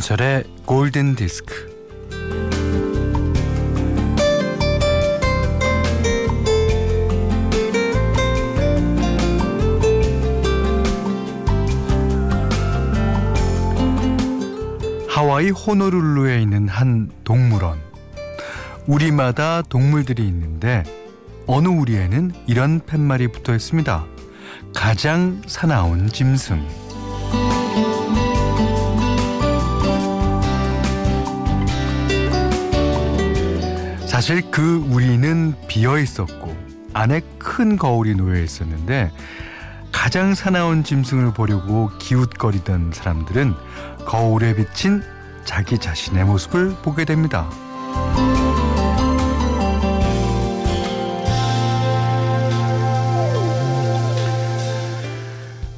김현철의 골든 디스크. 하와이 호노룰루에 있는 한 동물원. 우리마다 동물들이 있는데 어느 우리에는 이런 팻말이 붙어 있습니다. 가장 사나운 짐승. 사실 그 우리는 비어 있었고 안에 큰 거울이 놓여 있었는데 가장 사나운 짐승을 보려고 기웃거리던 사람들은 거울에 비친 자기 자신의 모습을 보게 됩니다.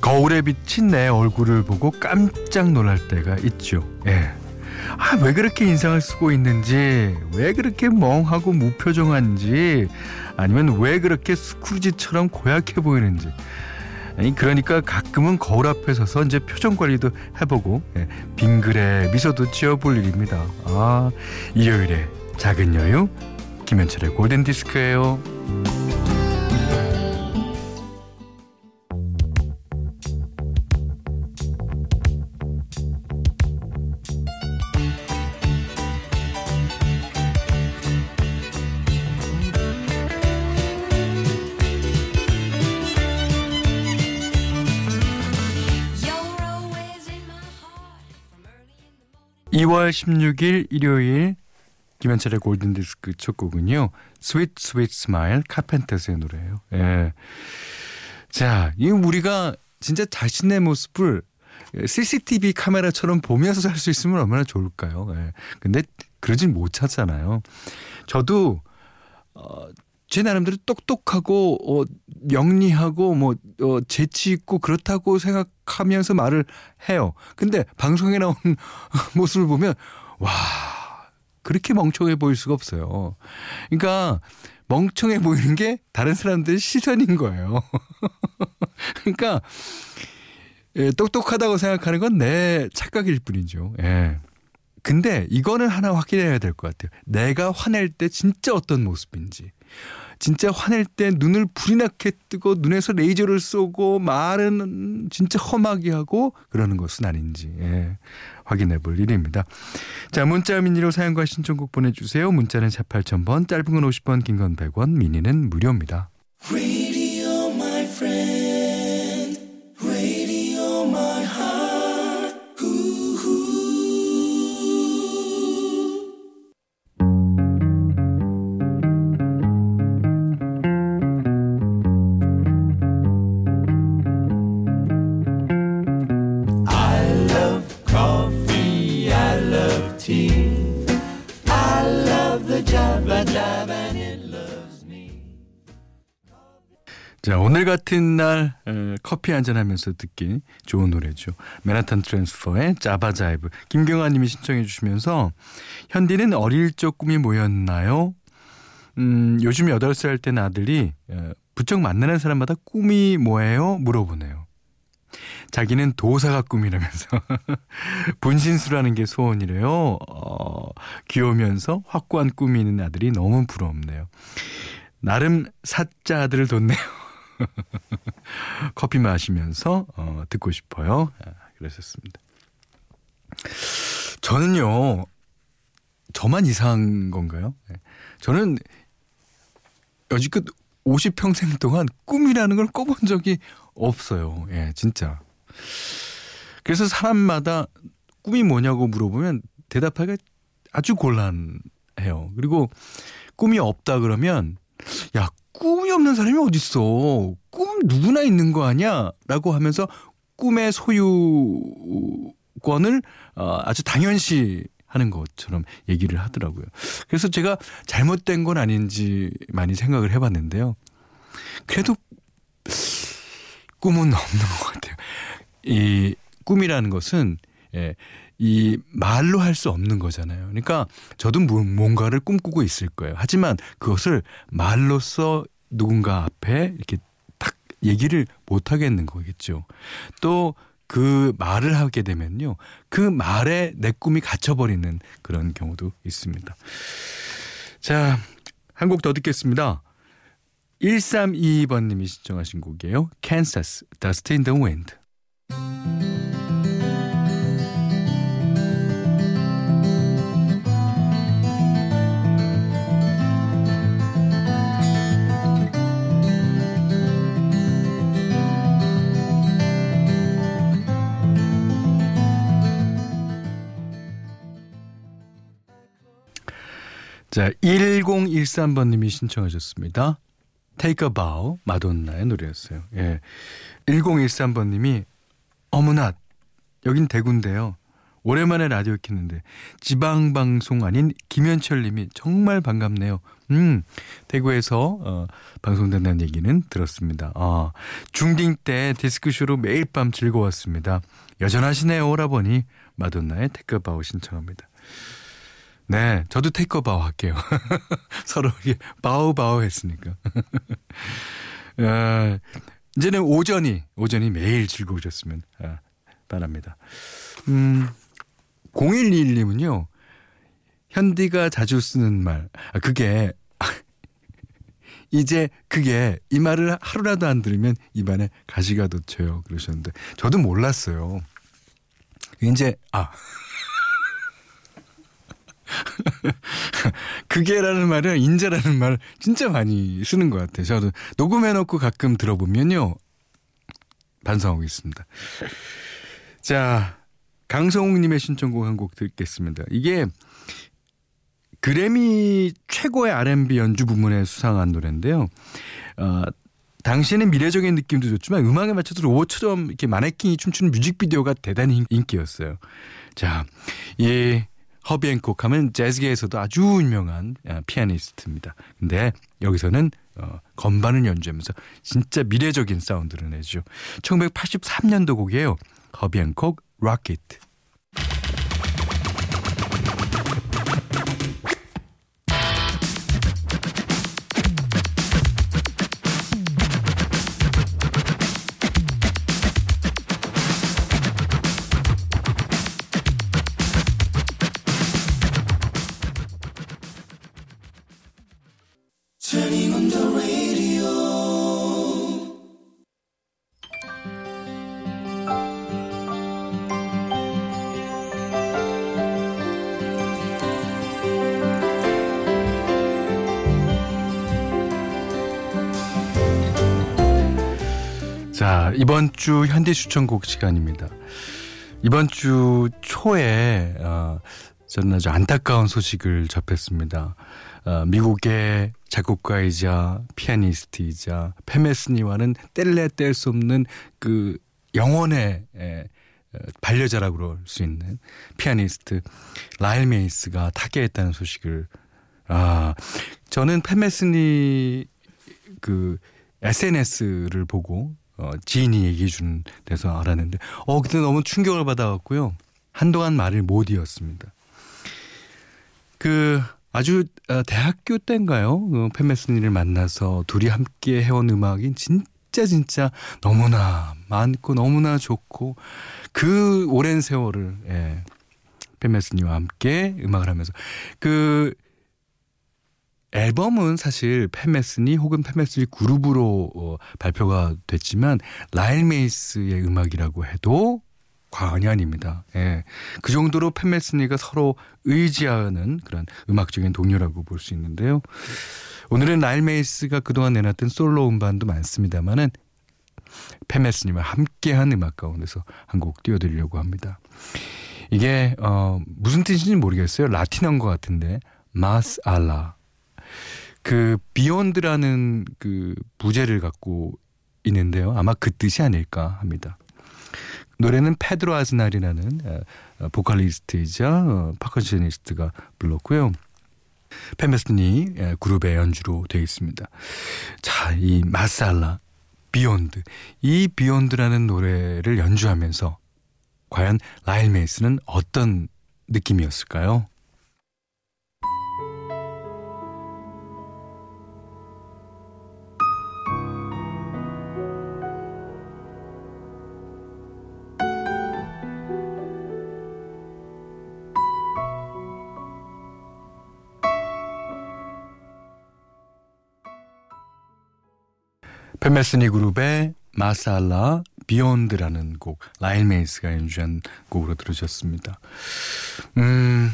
거울에 비친 내 얼굴을 보고 깜짝 놀랄 때가 있죠. 예. 아, 왜 그렇게 인상을 쓰고 있는지, 왜 그렇게 멍하고 무표정한지, 아니면 왜 그렇게 스크루지처럼 고약해 보이는지. 아니, 그러니까 가끔은 거울 앞에 서서 이제 표정 관리도 해보고, 예, 빙그레 미소도 지어볼 일입니다. 아, 일요일에 작은 여유, 김현철의 골든디스크예요. 2월 16일 일요일 김현철의 골든디스크 첫 곡은요. Sweet Sweet Smile 카펜터스의 노래예요. 예. 자, 이 우리가 진짜 자신의 모습을 CCTV 카메라처럼 보면서 살 수 있으면 얼마나 좋을까요? 예. 근데 그러진 못하잖아요. 저도 어, 제 나름대로 똑똑하고 어, 영리하고 뭐 어, 재치 있고 그렇다고 생각하면서 말을 해요. 근데 방송에 나온 모습을 보면 와 그렇게 멍청해 보일 수가 없어요. 그러니까 멍청해 보이는 게 다른 사람들의 시선인 거예요. 그러니까 예, 똑똑하다고 생각하는 건 내 착각일 뿐이죠. 예. 근데 이거는 하나 확인해야 될 것 같아요. 내가 화낼 때 진짜 어떤 모습인지. 진짜 화낼 때 눈을 불이 나게 뜨고 눈에서 레이저를 쏘고 말은 진짜 험하게 하고 그러는 것은 아닌지 예, 확인해 볼 일입니다. 자 문자 미니로 사연과 신청곡 보내주세요. 문자는 4 8,000번 짧은 건 50원 긴 건 100원 미니는 무료입니다. 자, 오늘 같은 날 에, 커피 한 잔 하면서 듣기 좋은 노래죠. 맨하탄 트랜스퍼의 짜바자이브. 김경아 님이 신청해 주시면서 현디는 어릴 적 꿈이 뭐였나요? 음, 요즘 8살 된 아들이 에, 부쩍 만나는 사람마다 꿈이 뭐예요? 물어보네요. 자기는 도사가 꿈이라면서 분신수라는 게 소원이래요. 어, 귀여우면서 확고한 꿈이 있는 아들이 너무 부럽네요. 나름 사자 아들을 뒀네요. 커피 마시면서 어, 듣고 싶어요. 아, 그랬었습니다. 저는요, 저만 이상한 건가요? 네. 저는 여지껏 50평생 동안 꿈이라는 걸 꿔본 적이 없어요. 예, 진짜. 그래서 사람마다 꿈이 뭐냐고 물어보면 대답하기가 아주 곤란해요. 그리고 꿈이 없다 그러면 야, 꿈이 없는 사람이 어딨어. 꿈 누구나 있는 거 아니야? 라고 하면서 꿈의 소유권을 어, 아주 당연시 하는 것처럼 얘기를 하더라고요. 그래서 제가 잘못된 건 아닌지 많이 생각을 해봤는데요. 그래도 꿈은 없는 것 같아요. 이 꿈이라는 것은 예, 이 말로 할 수 없는 거잖아요. 그러니까 저도 뭔가를 꿈꾸고 있을 거예요. 하지만 그것을 말로써 누군가 앞에 이렇게 딱 얘기를 못 하겠는 거겠죠. 또 그 말을 하게 되면요. 그 말에 내 꿈이 갇혀버리는 그런 경우도 있습니다. 자, 한 곡 더 듣겠습니다. 1322번님이 신청하신 곡이에요. Kansas, Dust in the Wind. 자, 1013번님이 신청하셨습니다. Take a Bow, 마돈나의 노래였어요. 예. 1013번님이, 어머나, 여긴 대구인데요. 오랜만에 라디오 켰는데, 지방 방송 아닌 김현철 님이 정말 반갑네요. 음, 대구에서, 어, 방송된다는 얘기는 들었습니다. 아, 중딩 때 디스크쇼로 매일 밤 즐거웠습니다. 여전하시네요, 오라버니. 마돈나의 Take a Bow 신청합니다. 네, 저도 take a bow 할게요. 서로 bow bow 했으니까. 아, 이제는 오전이 오전이 매일 즐거우셨으면 아, 바랍니다. 음, 0121님은요. 현디가 자주 쓰는 말. 아, 그게 이제 그게 이 말을 하루라도 안 들으면 입안에 가시가 돋쳐요. 그러셨는데 저도 몰랐어요. 이제 아 그게라는 말은 인자라는 말 진짜 많이 쓰는 것 같아요. 저도 녹음해놓고 가끔 들어보면요. 반성하고 있습니다. 자, 강성욱님의 신청곡 한 곡 듣겠습니다. 이게 그래미 최고의 R&B 연주 부문에 수상한 노래인데요. 어, 당시에는 미래적인 느낌도 좋지만 음악에 맞춰서 로봇처럼 이렇게 마네킹이 춤추는 뮤직비디오가 대단히 인기였어요. 자, 이 허비 앤콕 하면 재즈계에서도 아주 유명한 아, 피아니스트입니다. 근데 여기서는 어, 건반을 연주하면서 진짜 미래적인 사운드를 내죠. 1983년도 곡이에요. 허비 앤콕 로켓. 자, 이번 주 현디 추천곡 시간입니다. 이번 주 초에 어, 저는 아주 안타까운 소식을 접했습니다. 어, 미국의 작곡가이자 피아니스트이자 팻 메스니와는 뗄래 뗄 수 없는 그 영혼의 에, 어, 반려자라고 그럴 수 있는 피아니스트 라일 메이즈가 타계했다는 소식을 아 저는 팻 메스니 그 SNS를 보고 어, 지인이 얘기해 준 데서 알았는데 어 그때 너무 충격을 받아갖고요 한동안 말을 못 이었습니다. 그 아주 어, 대학교 때인가요? 그 페메스니를 만나서 둘이 함께 해온 음악이 진짜 진짜 너무나 많고 너무나 좋고 그 오랜 세월을 예, 페메스니와 함께 음악을 하면서 그 앨범은 사실 팻 메스니 혹은 팻 메스니 그룹으로 어, 발표가 됐지만 라일 메이즈의 음악이라고 해도 과언이 아닙니다. 예. 그 정도로 팻 메스니가 서로 의지하는 그런 음악적인 동료라고 볼 수 있는데요. 오늘은 라일 메이즈가 그동안 내놨던 솔로 음반도 많습니다만은 팻 메스니와 함께한 음악 가운데서 한 곡 띄워드리려고 합니다. 이게 어 무슨 뜻인지 모르겠어요. 라틴어인 것 같은데 Más Allá 그 Beyond라는 그 부제를 갖고 있는데요. 아마 그 뜻이 아닐까 합니다. 노래는 페드로 아즈날이라는 어, 보컬리스트이자 어, percussionist가 불렀고요. 팻 메스니 그룹의 연주로 되어 있습니다. 자, 이 Más Allá, Beyond. 이 비욘드라는 노래를 연주하면서 과연 라일 메이스는 어떤 느낌이었을까요? 팻 메스니 그룹의 Más Allá Beyond라는 곡 라일 메이즈가 연주한 곡으로 들으셨습니다. 음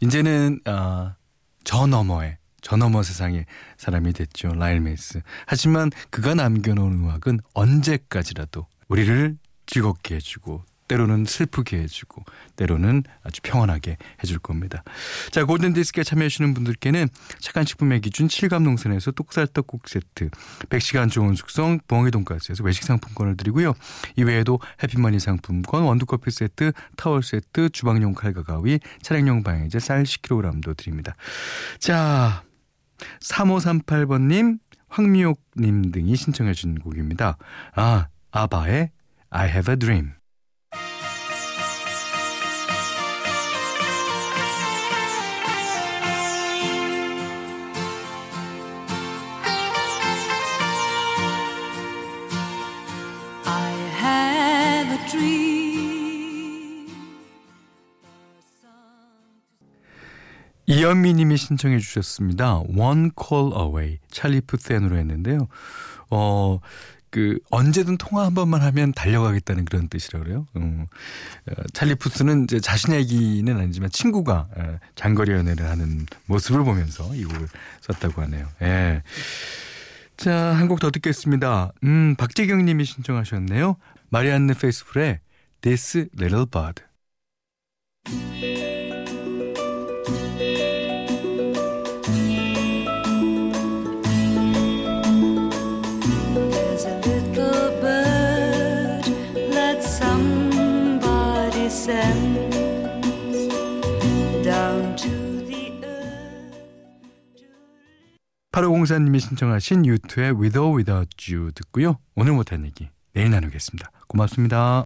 이제는 아, 저 너머에 저 너머 세상의 사람이 됐죠 라일 메이즈. 하지만 그가 남겨놓은 음악은 언제까지라도 우리를 즐겁게 해주고 때로는 슬프게 해주고 때로는 아주 평안하게 해줄 겁니다. 자 골든디스크에 참여하시는 분들께는 착한 식품의 기준 7감 농산에서 똑살떡국 세트 100시간 좋은 숙성 붕어기 돈가스에서 외식 상품권을 드리고요. 이외에도 해피머니 상품권 원두커피 세트 타월 세트 주방용 칼과 가위 차량용 방향제 쌀 10kg도 드립니다. 자 3538번님 황미옥님 등이 신청해 주신 곡입니다. 아 아바의 I have a dream 이현미 님이 신청해 주셨습니다. One Call Away 찰리 푸스의 노래였는데요. 어, 그 언제든 통화 한 번만 하면 달려가겠다는 그런 뜻이라 그래요. 음, 어, 찰리 푸스는 이제 자신 얘기는 아니지만 친구가 에, 장거리 연애를 하는 모습을 보면서 이 곡을 썼다고 하네요. 예. 자, 한 곡 더 듣겠습니다. 음, 박재경 님이 신청하셨네요. 마리안느 페이스풀의 This Little Bird. There's a little bird that somebody sends down to the earth. 8504님이 신청하신 유투의 With or Without You 듣고요. 오늘 못한 얘기 내일 나누겠습니다. 고맙습니다.